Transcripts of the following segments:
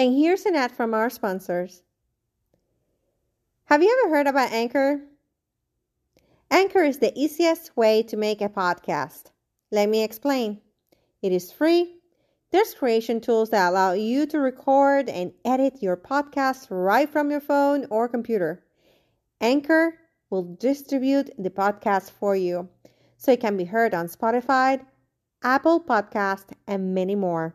And here's an ad from our sponsors. Have you ever heard about Anchor? Anchor is the easiest way to make a podcast. Let me explain. It is free. There's creation tools that allow you to record and edit your podcast right from your phone or computer. Anchor will distribute the podcast for you so it can be heard on Spotify, Apple Podcast, and many more.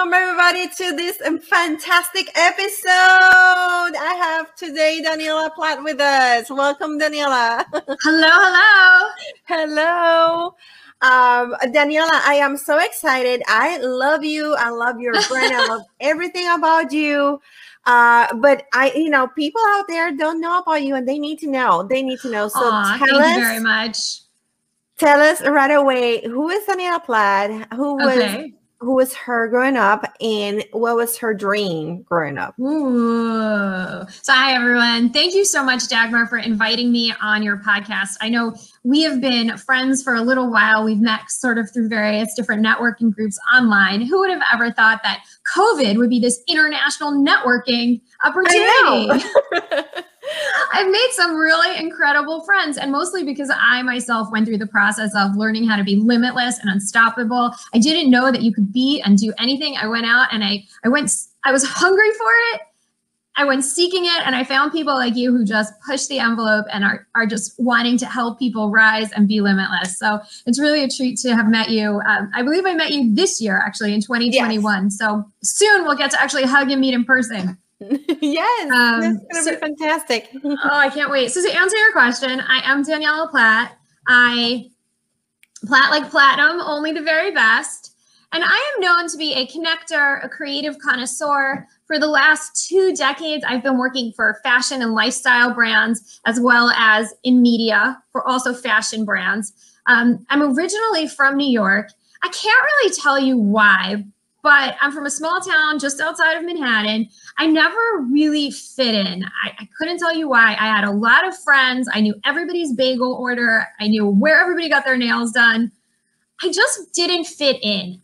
Welcome everybody to this fantastic episode. I have today Daniela Platt with us. Welcome, Daniela. Hello, hello. Hello. Um, Daniela, I am so excited. I love you. I love your brand. I love everything about you. Uh, but I, you know, people out there don't know about you and they need to know. They need to know. So Aw, tell thank us you very much. tell us right away who is Daniela Platt? Who was Okay. Who was her growing up and what was her dream growing up? Ooh. So, hi, everyone. Thank you so much, Dagmar, for inviting me on your podcast. I know we have been friends for a little while. We've met sort of through various different networking groups online. Who would have ever thought that COVID would be this international networking opportunity? I've made some really incredible friends, and mostly because I myself went through the process of learning how to be limitless and unstoppable. I didn't know that you could be and do anything. I went out and I I went I was hungry for it. I went seeking it, and I found people like you who just push the envelope and are are just wanting to help people rise and be limitless. So it's really a treat to have met you. Um, I believe I met you this year, actually, in 2021. So soon we'll get to actually hug and meet in person. yes, Um, that's gonna so- be fantastic. oh, I can't wait. So to answer your question, I am Daniela Platt. I plat like platinum, only the very best. And I am known to be a connector, a creative connoisseur. For the last two decades, I've been working for fashion and lifestyle brands, as well as in media for also fashion brands. Um, I'm originally from New York. I can't really tell you why, but I'm from a small town just outside of Manhattan. I never really fit in. I, I couldn't tell you why. I had a lot of friends. I knew everybody's bagel order. I knew where everybody got their nails done. I just didn't fit in.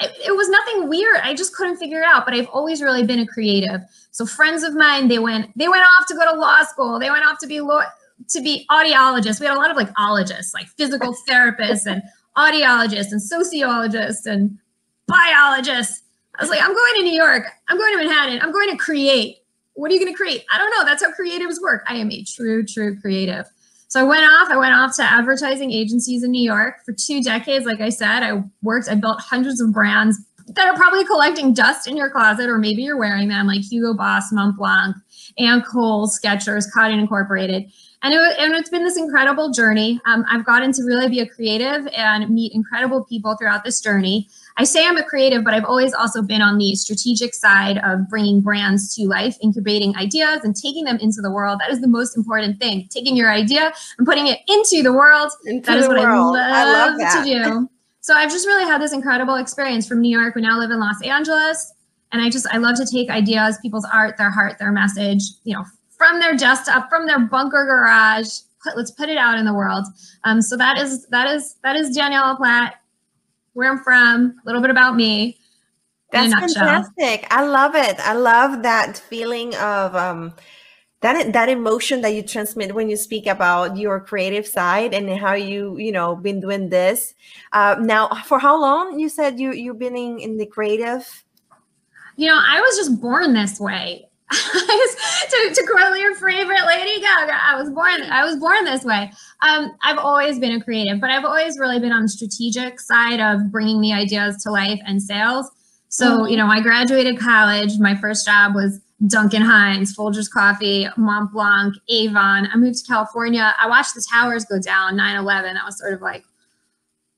It, it was nothing weird. I just couldn't figure it out. But I've always really been a creative. So friends of mine, they went they went off to go to law school. They went off to be law to be audiologists. We had a lot of like ologists, like physical therapists and audiologists and sociologists and biologists. I was like, I'm going to New York. I'm going to Manhattan. I'm going to create. What are you going to create? I don't know. That's how creatives work. I am a true, true creative. So I went off. I went off to advertising agencies in New York for two decades. Like I said, I worked, I built hundreds of brands that are probably collecting dust in your closet, or maybe you're wearing them, like Hugo Boss, Mont Blanc, Anne Cole, Skechers, Cotton Incorporated. And, it, and it's been this incredible journey. Um, I've gotten to really be a creative and meet incredible people throughout this journey. I say I'm a creative, but I've always also been on the strategic side of bringing brands to life, incubating ideas and taking them into the world. That is the most important thing. Taking your idea and putting it into the world. Into That is what world. I love, that. to do. So I've just really had this incredible experience from New York. We now live in Los Angeles. And I just, I love to take ideas, people's art, their heart, their message, you know, from their desktop, from their bunker garage. Put, let's put it out in the world. Um, so that is, that is, that is Daniela Platt, where I'm from, a little bit about me. That's fantastic. I love it. I love that feeling of um that that emotion that you transmit when you speak about your creative side and how you you know been doing this. Uh, now, for how long you said you you've been in, in the creative? You know, I was just born this way. I to, to quote your favorite Lady Gaga, I was born. I was born this way. Um, I've always been a creative, but I've always really been on the strategic side of bringing the ideas to life and sales. So, Mhm. you know, I graduated college. My first job was Duncan Hines, Folgers Coffee, Mont Blanc, Avon. I moved to California. I watched the towers go down 9 11. That was sort of like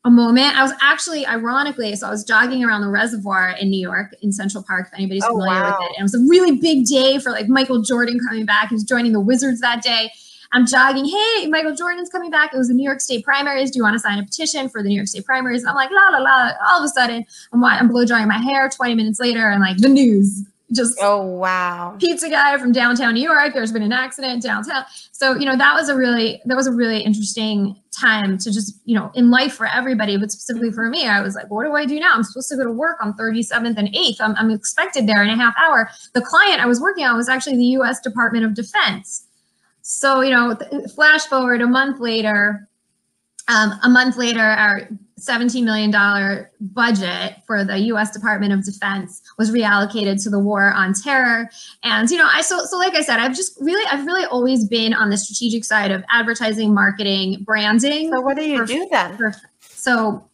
a moment. I was actually, ironically, so I was jogging around the reservoir in New York in Central Park, if anybody's Oh, familiar wow. with it. And it was a really big day for like Michael Jordan coming back. He was joining the Wizards that day. I'm jogging. Hey, Michael Jordan's coming back. It was the New York State primaries. Do you want to sign a petition for the New York State primaries? And I'm like, la la la. All of a sudden, I'm, I'm blow drying my hair. 20 minutes later, and like the news just Oh wow. pizza guy from downtown New York. There's been an accident downtown. So, you know, that was a really that was a really interesting time to just, you know, in life for everybody, but specifically for me, I was like, what do I do now? I'm supposed to go to work on 37th and 8th. I'm, I'm expected there in a half hour. The client I was working on was actually the US Department of Defense. So, you know, flash forward a month later, um, a month later, our $17 million budget for the US Department of Defense was reallocated to the war on terror. And, you know, I so, so like I said, I've just really, I've really always been on the strategic side of advertising, marketing, branding. So what do you for- do then? for- so,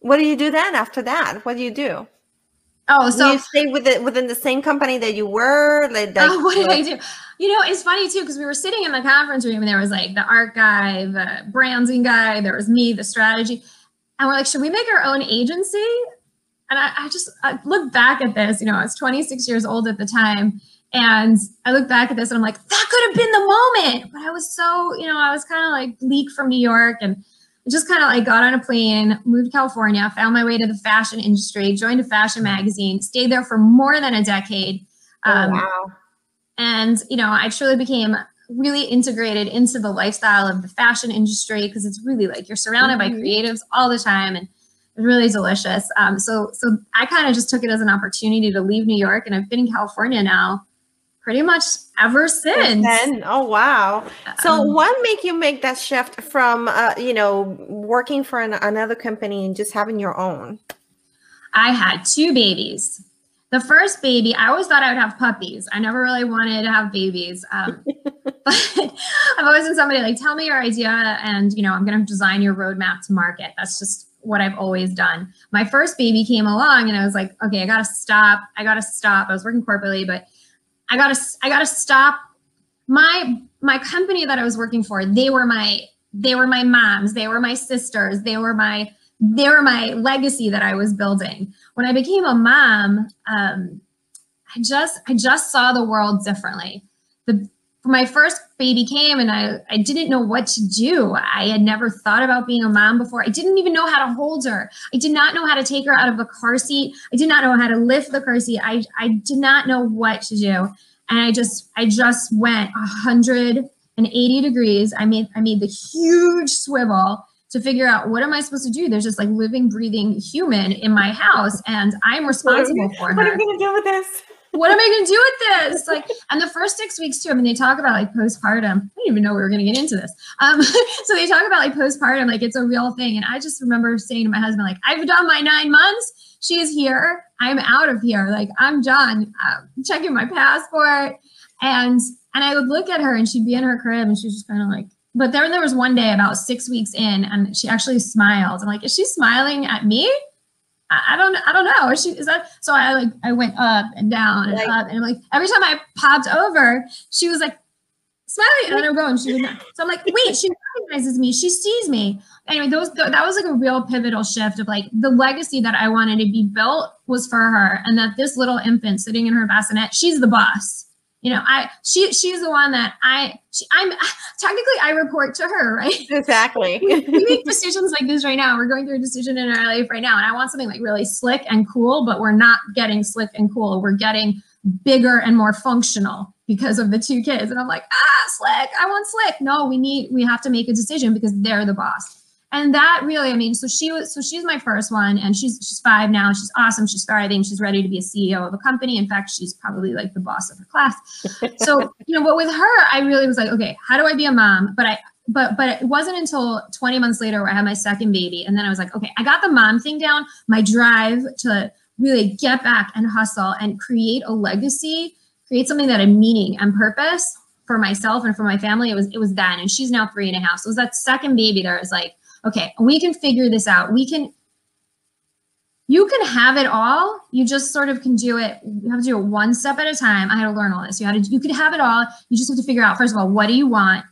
What do you do then after that? What do you do? oh, So you stay with it within the same company that you were? Like, like oh, what did I do? You know, it's funny too because we were sitting in the conference room and there was like the art guy, the branding guy, there was me, the strategy, and we're like, should we make our own agency? And I, I just I look back at this. You know, I was 26 years old at the time, and I look back at this and I'm like, that could have been the moment. But I was so, you know, I was kind of like bleak from New York and. Just kind of like got on a plane, moved to California, found my way to the fashion industry, joined a fashion magazine, stayed there for more than a decade. Oh, Um, wow. And you know i truly became really integrated into the lifestyle of the fashion industry because it's really like you're surrounded by Mhm. creatives all the time and it's really delicious um, so so i kind of just took it as an opportunity to leave new york and i've been in california now pretty much ever since Then, oh wow. So Um, what make you make that shift from uh, you know working for an, another company and just having your own? I had two babies. The first baby, I always thought I would have puppies. I never really wanted to have babies. Um, but I've always been somebody like, tell me your idea, and you know, I'm going to design your roadmap to market. That's just what I've always done. My first baby came along, and I was like, okay, I got to stop. I got to stop. I was working corporately, but I got to, I got to stop. My my company that I was working for, they were my they were my moms, they were my sisters, they were my they were my legacy that I was building. When I became a mom, um, I just I just saw the world differently. The my first baby came and I, I didn't know what to do. I had never thought about being a mom before. I didn't even know how to hold her. I did not know how to take her out of the car seat. I did not know how to lift the car seat. I, I did not know what to do. And I just I just went 180 degrees. I made I made the huge swivel to figure out what am I supposed to do? There's just like living, breathing human in my house, and I'm responsible for her. What am I gonna do with this? what am I going to do with this? Like, and the first six weeks too. I mean, they talk about like postpartum. I didn't even know we were going to get into this. Um, so they talk about like postpartum, like it's a real thing. And I just remember saying to my husband, like, I've done my nine months. She is here. I'm out of here. Like, I'm done. Uh, checking my passport, and and I would look at her, and she'd be in her crib, and she's just kind of like. But then there was one day about six weeks in, and she actually smiled. I'm like, is she smiling at me? I I don't I don't know. Is she is that so I like I went up and down and Like- up and like every time I popped over, she was like smiling and then I'm going. She would not. So I'm like, wait, she recognizes me. She sees me. Anyway, those that was like a real pivotal shift of like the legacy that I wanted to be built was for her, and that this little infant sitting in her bassinet, she's the boss. You know, I she she's the one that I she, I'm technically I report to her, right? Exactly. we make decisions like this right now. We're going through a decision in our life right now, and I want something like really slick and cool, but we're not getting slick and cool. We're getting bigger and more functional because of the two kids. And I'm like, ah, slick. I want slick. No, we need. We have to make a decision because they're the boss. And that really, I mean, so she was, so she's my first one, and she's she's five now. She's awesome. She's thriving. She's ready to be a CEO of a company. In fact, she's probably like the boss of her class. So you know, but with her, I really was like, okay, how do I be a mom? But I but but it wasn't until 20 months later where I had my second baby, and then I was like, okay, I got the mom thing down. My drive to really get back and hustle and create a legacy, create something that had meaning and purpose for myself and for my family. It was it was then, and she's now three and a half. So it was that second baby that was like, okay, we can figure this out. We can you can have it all. You just sort of can do it. You have to do it one step at a time. I had to learn all this. You had to, you could have it all. You just have to figure out, first of all, what do you want?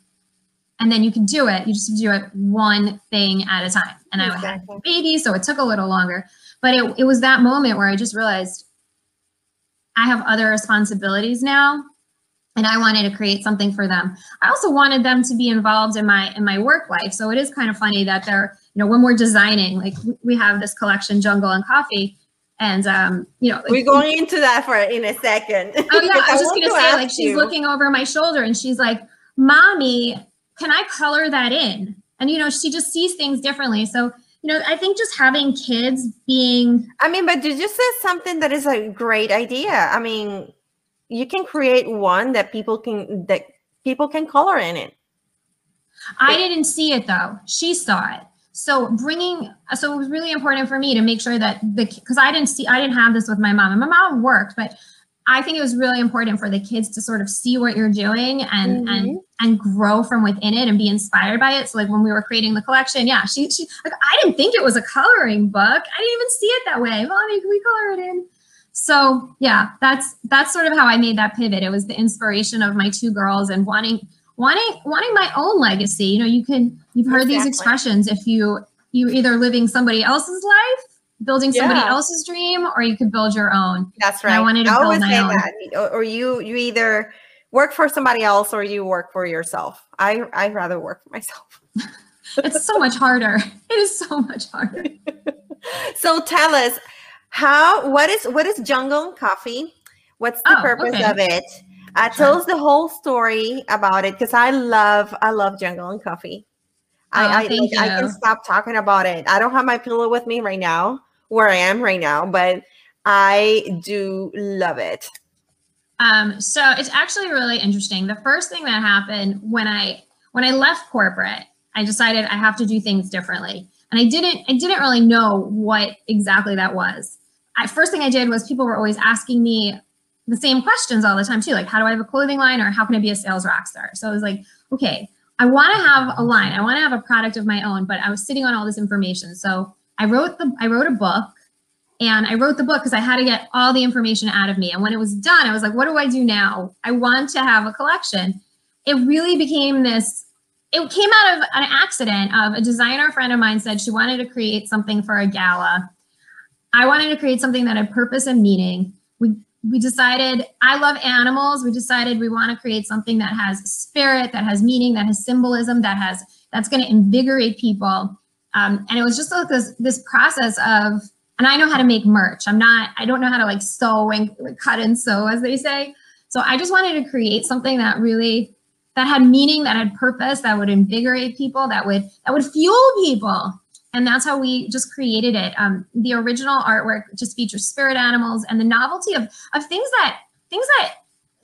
And then you can do it. You just have to do it one thing at a time. And exactly. I had a baby, so it took a little longer. But it, it was that moment where I just realized I have other responsibilities now and I wanted to create something for them. I also wanted them to be involved in my in my work life. So it is kind of funny that they're, you know, when we're designing, like we have this collection, Jungle and Coffee, and um, you know, we're going into that for in a second. Oh yeah, I was just gonna say, like, she's you. looking over my shoulder and she's like, "Mommy, can I color that in?" And you know, she just sees things differently. So you know, I think just having kids being. I mean, but did you just said something that is a great idea. I mean, you can create one that people can that people can color in it. I didn't see it though. She saw it. So bringing so it was really important for me to make sure that the because I didn't see I didn't have this with my mom and my mom worked, but I think it was really important for the kids to sort of see what you're doing and mm-hmm. and and grow from within it and be inspired by it. So like when we were creating the collection, yeah, she she like I didn't think it was a coloring book. I didn't even see it that way. Mommy, can we color it in? So yeah that's that's sort of how i made that pivot. It was the inspiration of my two girls and wanting wanting wanting my own legacy. You know you can you've heard exactly. these expressions if you you either living somebody else's life building somebody yeah. else's dream or you could build your own. That's right and i wanted to I build my own. that. or you you either work for somebody else or you work for yourself. I i'd rather work for myself. It's so much harder. It is so much harder. So tell us how what is what is jungle and coffee? What's the oh, purpose okay. of it? Uh, sure. tell us the whole story about it because i love i love jungle and coffee. Oh, I, I, like, I can stop talking about it. I don't have my pillow with me right now where i am right now but i do love it. Um, so it's actually really interesting. The first thing that happened when i when i left corporate i decided i have to do things differently. And i didn't i didn't really know what exactly that was I, first thing I did was people were always asking me the same questions all the time too, like how do I have a clothing line or how can I be a sales rock star? So I was like, okay, I want to have a line, I want to have a product of my own, but I was sitting on all this information. So I wrote the I wrote a book and I wrote the book because I had to get all the information out of me. And when it was done, I was like, what do I do now? I want to have a collection. It really became this, it came out of an accident of a designer friend of mine said she wanted to create something for a gala I wanted to create something that had purpose and meaning. We we decided I love animals. We decided we want to create something that has spirit, that has meaning, that has symbolism, that has that's going to invigorate people. Um, and it was just like this this process of, and I know how to make merch. I'm not, I don't know how to like sew and like, cut and sew, as they say. So I just wanted to create something that really that had meaning, that had purpose, that would invigorate people, that would that would fuel people and that's how we just created it. Um, the original artwork just features spirit animals and the novelty of of things that things that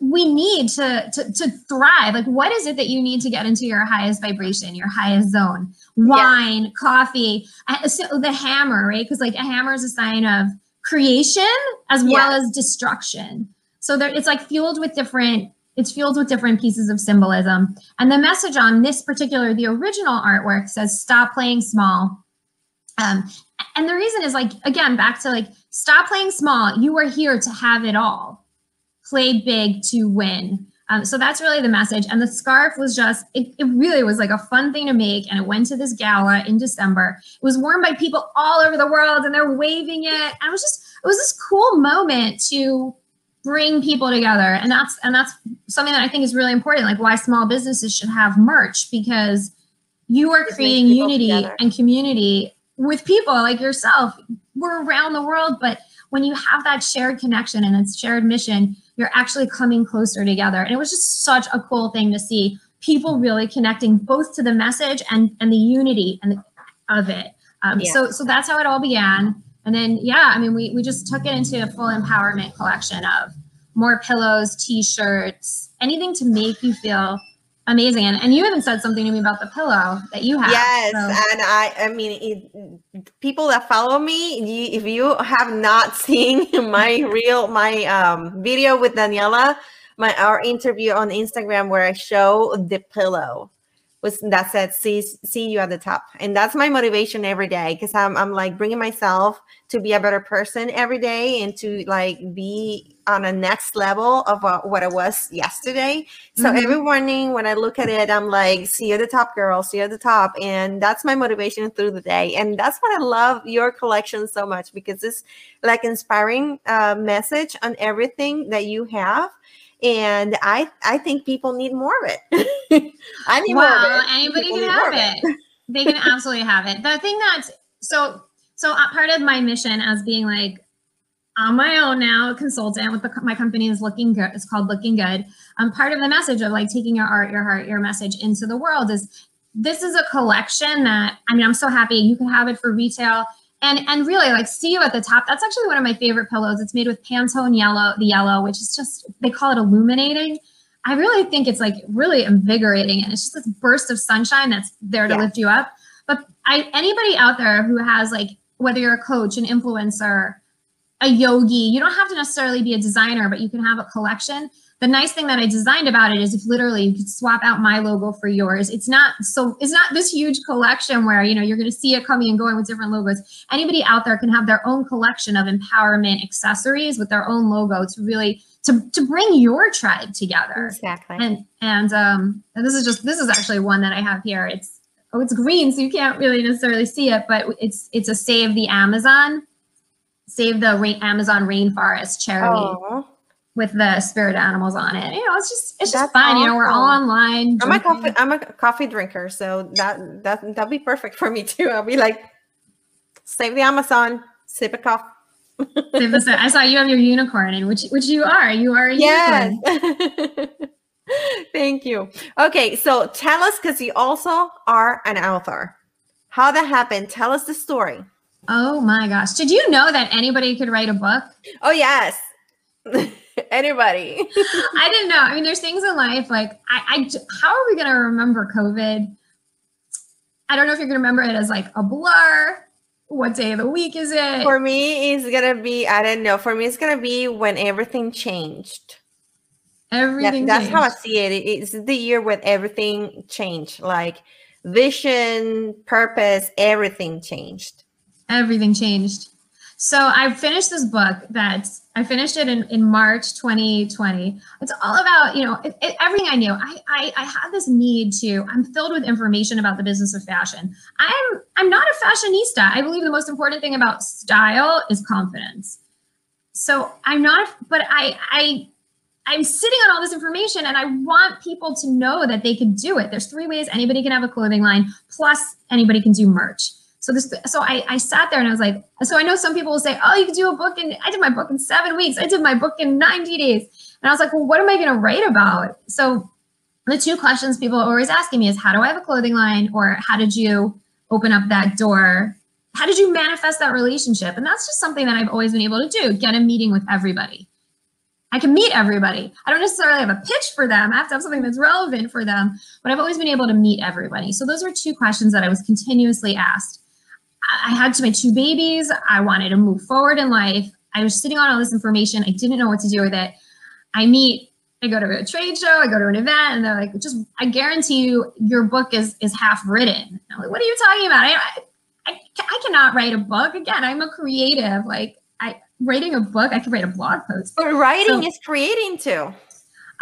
we need to, to to thrive. Like, what is it that you need to get into your highest vibration, your highest zone? Wine, yeah. coffee, uh, the hammer, right? Because like a hammer is a sign of creation as yeah. well as destruction. So there, it's like fueled with different it's fueled with different pieces of symbolism. And the message on this particular, the original artwork says, stop playing small, um, and the reason is like, again, back to like, stop playing small. You are here to have it all. Play big to win. Um, so that's really the message. And the scarf was just, it, it really was like a fun thing to make. And it went to this gala in December. It was worn by people all over the world and they're waving it. And it was just, it was this cool moment to bring people together. And that's, and that's something that I think is really important. Like why small businesses should have merch because you are creating unity together. and community with people like yourself, we're around the world, but when you have that shared connection and it's shared mission, you're actually coming closer together. And it was just such a cool thing to see people really connecting both to the message and and the unity and the, of it. Um, yeah. So so that's how it all began. And then yeah, I mean we we just took it into a full empowerment collection of more pillows, t-shirts, anything to make you feel amazing and, and you even said something to me about the pillow that you have yes so. and i i mean it, people that follow me you, if you have not seen my real my um video with daniela my our interview on instagram where i show the pillow was that said see see you at the top. And that's my motivation every day because I'm, I'm like bringing myself to be a better person every day and to like be on a next level of uh, what I was yesterday. So mm-hmm. every morning when I look at it I'm like see you at the top girl see you at the top. And that's my motivation through the day. And that's what I love your collection so much because it's like inspiring uh, message on everything that you have and I I think people need more of it. I need well, more of it. Anybody people can have it. it. they can absolutely have it. The thing that's so so uh, part of my mission as being like on my own now, a consultant with the, my company is looking good. It's called Looking Good. Um, part of the message of like taking your art, your heart, your message into the world is this is a collection that I mean I'm so happy you can have it for retail and and really like see you at the top. That's actually one of my favorite pillows. It's made with pantone yellow the yellow which is just they call it illuminating. I really think it's like really invigorating and it's just this burst of sunshine that's there to yeah. lift you up. But i anybody out there who has like whether you're a coach an influencer a yogi you don't have to necessarily be a designer but you can have a collection the nice thing that I designed about it is if literally you could swap out my logo for yours. It's not so it's not this huge collection where you know you're going to see it coming and going with different logos. Anybody out there can have their own collection of empowerment accessories with their own logo to really to to bring your tribe together. Exactly. And and um and this is just this is actually one that I have here. It's oh it's green so you can't really necessarily see it, but it's it's a save the Amazon, save the rain, Amazon rainforest charity. Aww with the spirit animals on it. You know, it's just it's just That's fun. Awesome. You know, we're all online. I'm a coffee I'm a coffee drinker, so that that that'd be perfect for me too. I'll be like, save the Amazon, sip a coffee. I saw you have your unicorn, and which which you are. You are a yes. unicorn. Thank you. Okay, so tell us because you also are an author. How that happened? Tell us the story. Oh my gosh! Did you know that anybody could write a book? Oh yes. Anybody. I didn't know. I mean, there's things in life like I, I how are we to remember COVID? I don't know if you're to remember it as like a blur. What day of the week is it? For me, it's to be, I don't know. For me, it's to be when everything changed. Everything. That, that's how I see it. It's the year when everything changed. Like vision, purpose, everything changed. Everything changed. So I finished this book that I finished it in, in March 2020. It's all about, you know, it, it, everything I knew. I, I, I had this need to, I'm filled with information about the business of fashion. I'm, I'm not a fashionista. I believe the most important thing about style is confidence. So I'm not, but I, I, I'm sitting on all this information and I want people to know that they can do it. There's three ways anybody can have a clothing line, plus anybody can do merch. So this, so I, I sat there and I was like, so I know some people will say, oh, you can do a book and I did my book in seven weeks. I did my book in 90 days. And I was like, well, what am I going to write about? So the two questions people are always asking me is how do I have a clothing line or how did you open up that door? How did you manifest that relationship? And that's just something that I've always been able to do, get a meeting with everybody. I can meet everybody. I don't necessarily have a pitch for them. I have to have something that's relevant for them, but I've always been able to meet everybody. So those are two questions that I was continuously asked. I had my two babies. I wanted to move forward in life. I was sitting on all this information. I didn't know what to do with it. I meet, I go to a trade show, I go to an event, and they're like, just, I guarantee you, your book is is half written. I'm like, what are you talking about? I, I, I cannot write a book. Again, I'm a creative. Like, I writing a book, I could write a blog post. But writing so, is creating too.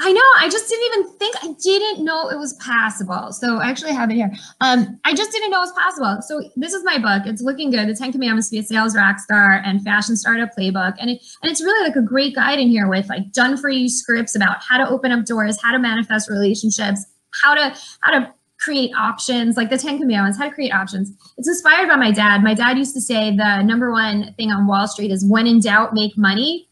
I know. I just didn't even think. I didn't know it was possible. So I actually have it here. Um, I just didn't know it was possible. So this is my book. It's looking good. The Ten Commandments to be a Sales Rock Star and Fashion Startup Playbook. And it and it's really like a great guide in here with like done for you scripts about how to open up doors, how to manifest relationships, how to how to create options, like the Ten Commandments, how to create options. It's inspired by my dad. My dad used to say the number one thing on Wall Street is when in doubt, make money.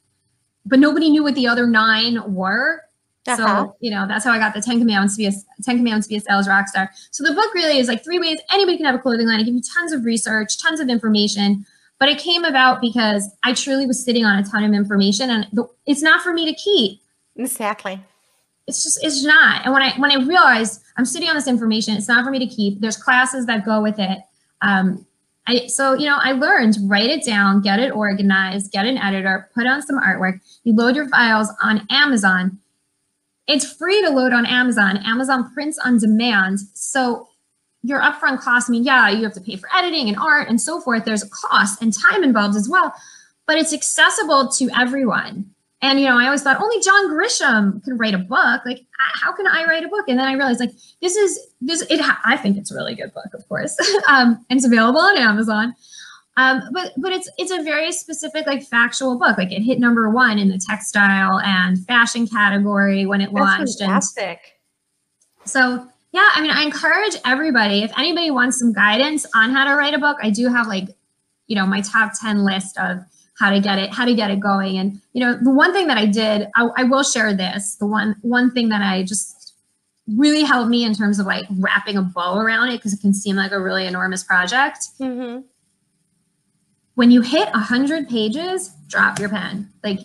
But nobody knew what the other nine were. Uh-huh. So, you know, that's how I got the 10 commandments to be a 10 commandments to be a sales rock star. So the book really is like three ways anybody can have a clothing line. I give you tons of research, tons of information, but it came about because I truly was sitting on a ton of information and it's not for me to keep. Exactly. It's just it's not. And when I when I realized I'm sitting on this information, it's not for me to keep. There's classes that go with it. Um, I, so you know, I learned write it down, get it organized, get an editor, put on some artwork. You load your files on Amazon it's free to load on Amazon. Amazon prints on demand. So your upfront cost, I mean, yeah, you have to pay for editing and art and so forth. There's a cost and time involved as well, but it's accessible to everyone. And you know, I always thought only John Grisham can write a book. Like, how can I write a book? And then I realized, like, this is this. It. I think it's a really good book, of course, um, and it's available on Amazon. Um, but but it's it's a very specific like factual book. Like it hit number one in the textile and fashion category when it That's launched. fantastic. And so yeah, I mean, I encourage everybody. If anybody wants some guidance on how to write a book, I do have like, you know, my top ten list of how to get it, how to get it going. And you know, the one thing that I did, I, I will share this. The one one thing that I just really helped me in terms of like wrapping a bow around it because it can seem like a really enormous project Mm-hmm. When you hit 100 pages drop your pen like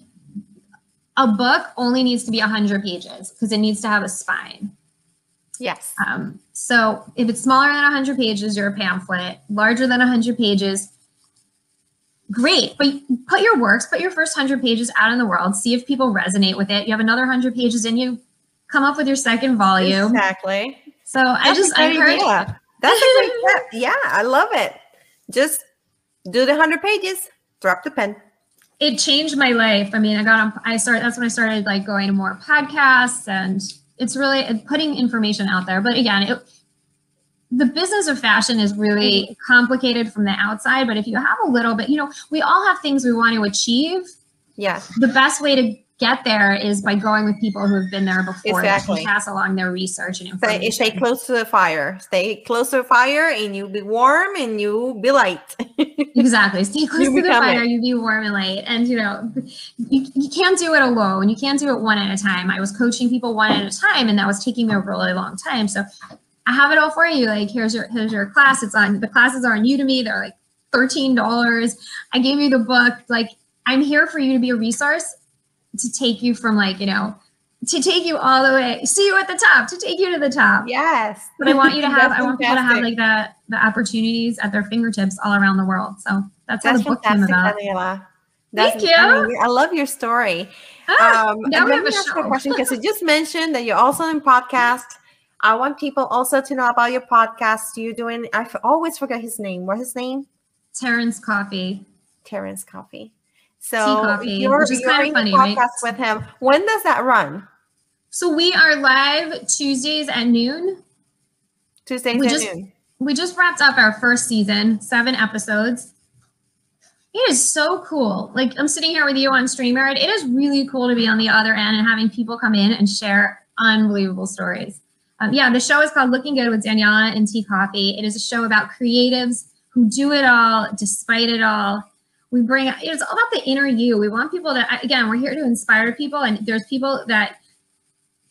a book only needs to be 100 pages because it needs to have a spine Yes. um, so if it's smaller than 100 pages you're a pamphlet larger than 100 pages great but put your works put your first 100 pages out in the world see if people resonate with it you have another 100 pages in you come up with your second volume Exactly. so i just I great encourage idea. That's a great tip. Yeah, I love it. Just do the hundred pages, drop the pen. it changed my life. I mean, I got on, I started, that's when I started like going to more podcasts and it's really putting information out there. But again, it, the business of fashion is really complicated from the outside. But if you have a little bit, you know, we all have things we want to achieve. Yeah. The best way to get there is by going with people who have been there before that Exactly. can pass along their research and Stay, information. stay close to the fire. Stay close to the fire, and you'll be warm, and you be light. Exactly. Stay close You to the fire. it. You be warm and light. And you know, you, you can't do it alone. You can't do it one at a time. I was coaching people one at a time, and that was taking me a really long time. So I have it all for you. Like here's your here's your class. It's on the classes are on Udemy. They're like thirteen dollars. I gave you the book. Like I'm here for you to be a resource to take you from like you know to take you all the way. See you at the top. To take you to the top yes. but I want you to have I want people to have like the the opportunities at their fingertips all around the world. So that's what That's the book came about. Daniela. That's, Thank I, mean, I love your story. Ah, Um, now we have me a ask you show. a question because you just mentioned that you're also in podcast. I want people also to know about your podcast. You're doing? I always forget his name. What's his name? Terrence Coffee. Terrence Coffee. So Coffee, you're, which is you're kind of funny, the right? podcast with him. When does that run? So we are live Tuesdays at noon. Tuesdays We at just- noon. We just wrapped up our first season, seven episodes. It is so cool. Like I'm sitting here with you on StreamYard. It is really cool to be on the other end and having people come in and share unbelievable stories. Um, yeah, the show is called Looking Good with Daniela and Tea Coffee. It is a show about creatives who do it all despite it all. We bring it's all about the inner you. We want people that again, we're here to inspire people, and there's people that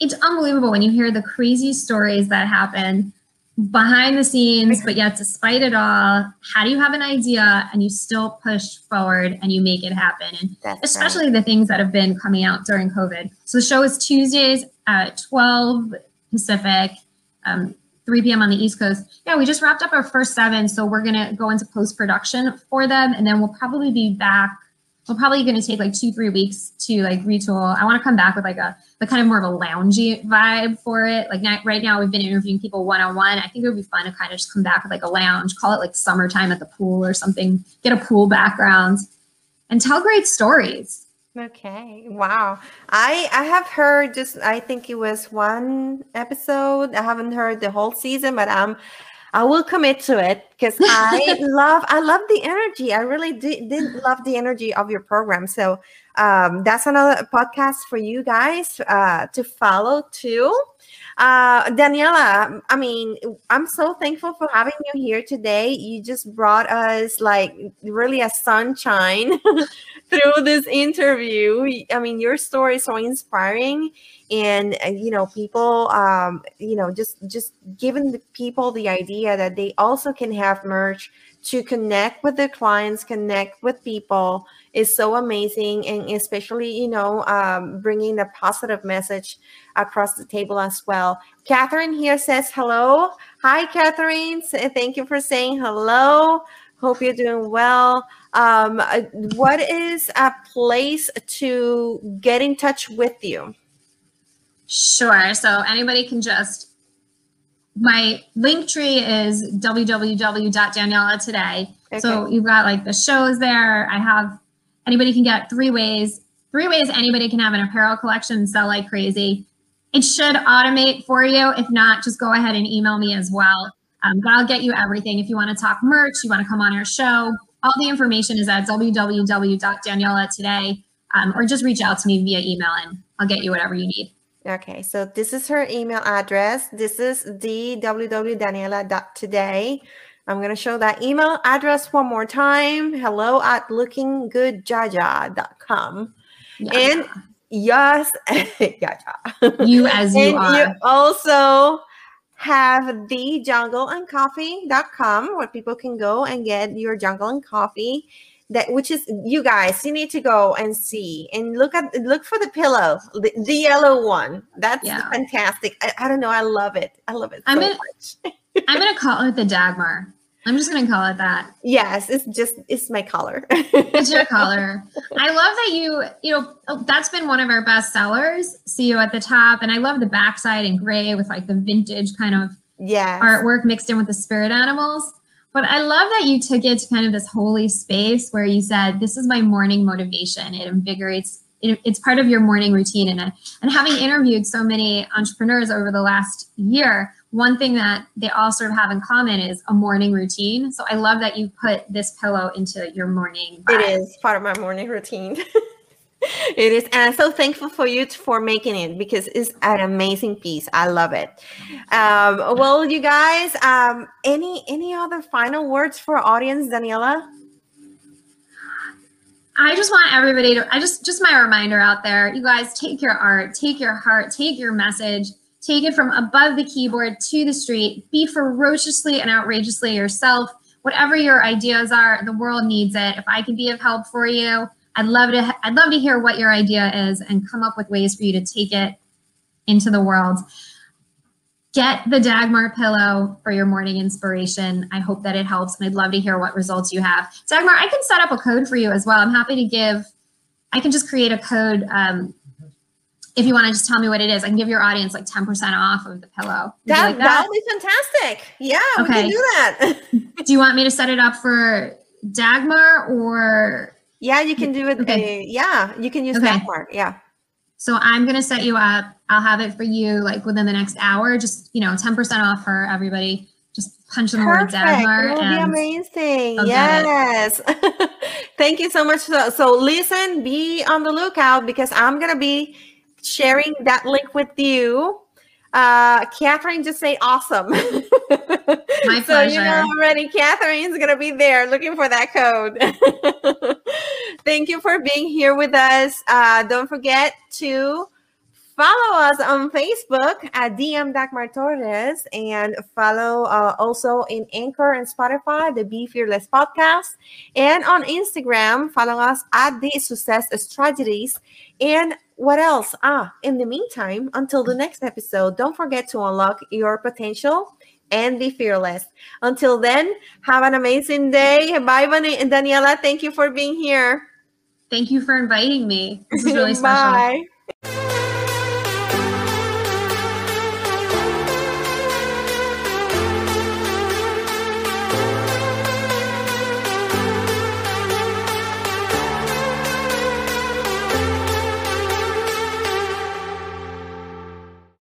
it's unbelievable when you hear the crazy stories that happen behind the scenes, but yet despite it all, how do you have an idea and you still push forward and you make it happen? And That's especially the things that have been coming out during COVID. So the show is Tuesdays at 12 Pacific, um, 3 p.m. on the East Coast. Yeah, we just wrapped up our first seven, so we're gonna go into post production for them, and then we'll probably be back. We're probably gonna take like two, three weeks to like retool. I want to come back with like a the kind of more of a loungy vibe for it. Like right now, we've been interviewing people one on one. I think it would be fun to kind of just come back with like a lounge, call it like summertime at the pool or something. Get a pool background and tell great stories. Okay. Wow. I I have heard just I think it was one episode. I haven't heard the whole season, but I'm I will commit to it because I love I love the energy. I really did, did love the energy of your program. So um that's another podcast for you guys uh to follow too. Uh Daniela, I mean, I'm so thankful for having you here today. You just brought us like really a sunshine through this interview. I mean, your story is so inspiring, and uh, you know, people, um, you know, just just giving the people the idea that they also can have merch to connect with their clients, connect with people is so amazing, and especially you know, um, bringing the positive message across the table as well. Catherine here says hello. Hi, Catherine. Thank you for saying hello. Hope you're doing well. Um, uh, what is a place to get in touch with you? Sure. So anybody can just my link tree is www.daniela today. Okay. So you've got like the shows there. I have anybody can get three ways, three ways anybody can have an apparel collection sell like crazy. It should automate for you. If not, just go ahead and email me as well. Um, but I'll get you everything. If you want to talk merch, you want to come on our show, all the information is at www.daniela today, um, or just reach out to me via email and I'll get you whatever you need. Okay, so this is her email address. This is the www.daniela.today. I'm going to show that email address one more time. Hello at lookinggoodjaja.com. Yeah. And yes, Jaja. You as you and are. You also have the jungleandcoffee.com where people can go and get your jungle and coffee that which is you guys you need to go and see and look at look for the pillow the, the yellow one. That's yeah. fantastic. I, I, don't know. I love it. I love it so I'm gonna, much. I'm gonna call it the dagmar i'm just gonna call it that yes it's just it's my color it's your color i love that you you know oh, that's been one of our best sellers see you at the top and i love the backside in gray with like the vintage kind of yeah artwork mixed in with the spirit animals but I love that you took it to kind of this holy space where you said, "This is my morning motivation. It invigorates. It, it's part of your morning routine." And and having interviewed so many entrepreneurs over the last year, one thing that they all sort of have in common is a morning routine. So I love that you put this pillow into your morning. Vibe. It is part of my morning routine. it is and i'm so thankful for you for making it because it's an amazing piece i love it um, well you guys um, any any other final words for audience daniela i just want everybody to i just just my reminder out there you guys take your art take your heart take your message take it from above the keyboard to the street. Be ferociously and outrageously yourself. Whatever your ideas are the world needs it. If i can be of help for you I'd love to I'd love to hear what your idea is and come up with ways for you to take it into the world. Get the Dagmar pillow for your morning inspiration. I hope that it helps and I'd love to hear what results you have. Dagmar, I can set up a code for you as well. I'm happy to give I can just create a code um, if you want to just tell me what it is, I can give your audience like 10% off of the pillow. That, like that? would be fantastic. Yeah, okay. we can do that. do you want me to set it up for Dagmar or yeah, you can do it. Okay. Uh, yeah, you can use okay. part. Yeah. So I'm gonna set you up. I'll have it for you like within the next hour. Just you know, 10% off for everybody. Just punch in the word Dagmar. It will be amazing. Yes. Thank you so much. So, so listen, be on the lookout because I'm gonna be sharing that link with you uh, Catherine just say awesome. My pleasure. so you know already Catherine's gonna be there looking for that code. Thank you for being here with us. Uh, don't forget to follow us on Facebook at DM Dagmar Torres and follow uh, also in Anchor and Spotify, the Be Fearless podcast. And on Instagram, follow us at the Success Strategies. And what else? Ah, in the meantime, until the next episode, don't forget to unlock your potential and be fearless. Until then, have an amazing day. Bye, Daniela. Thank you for being here. Thank you for inviting me. This is really special. Bye.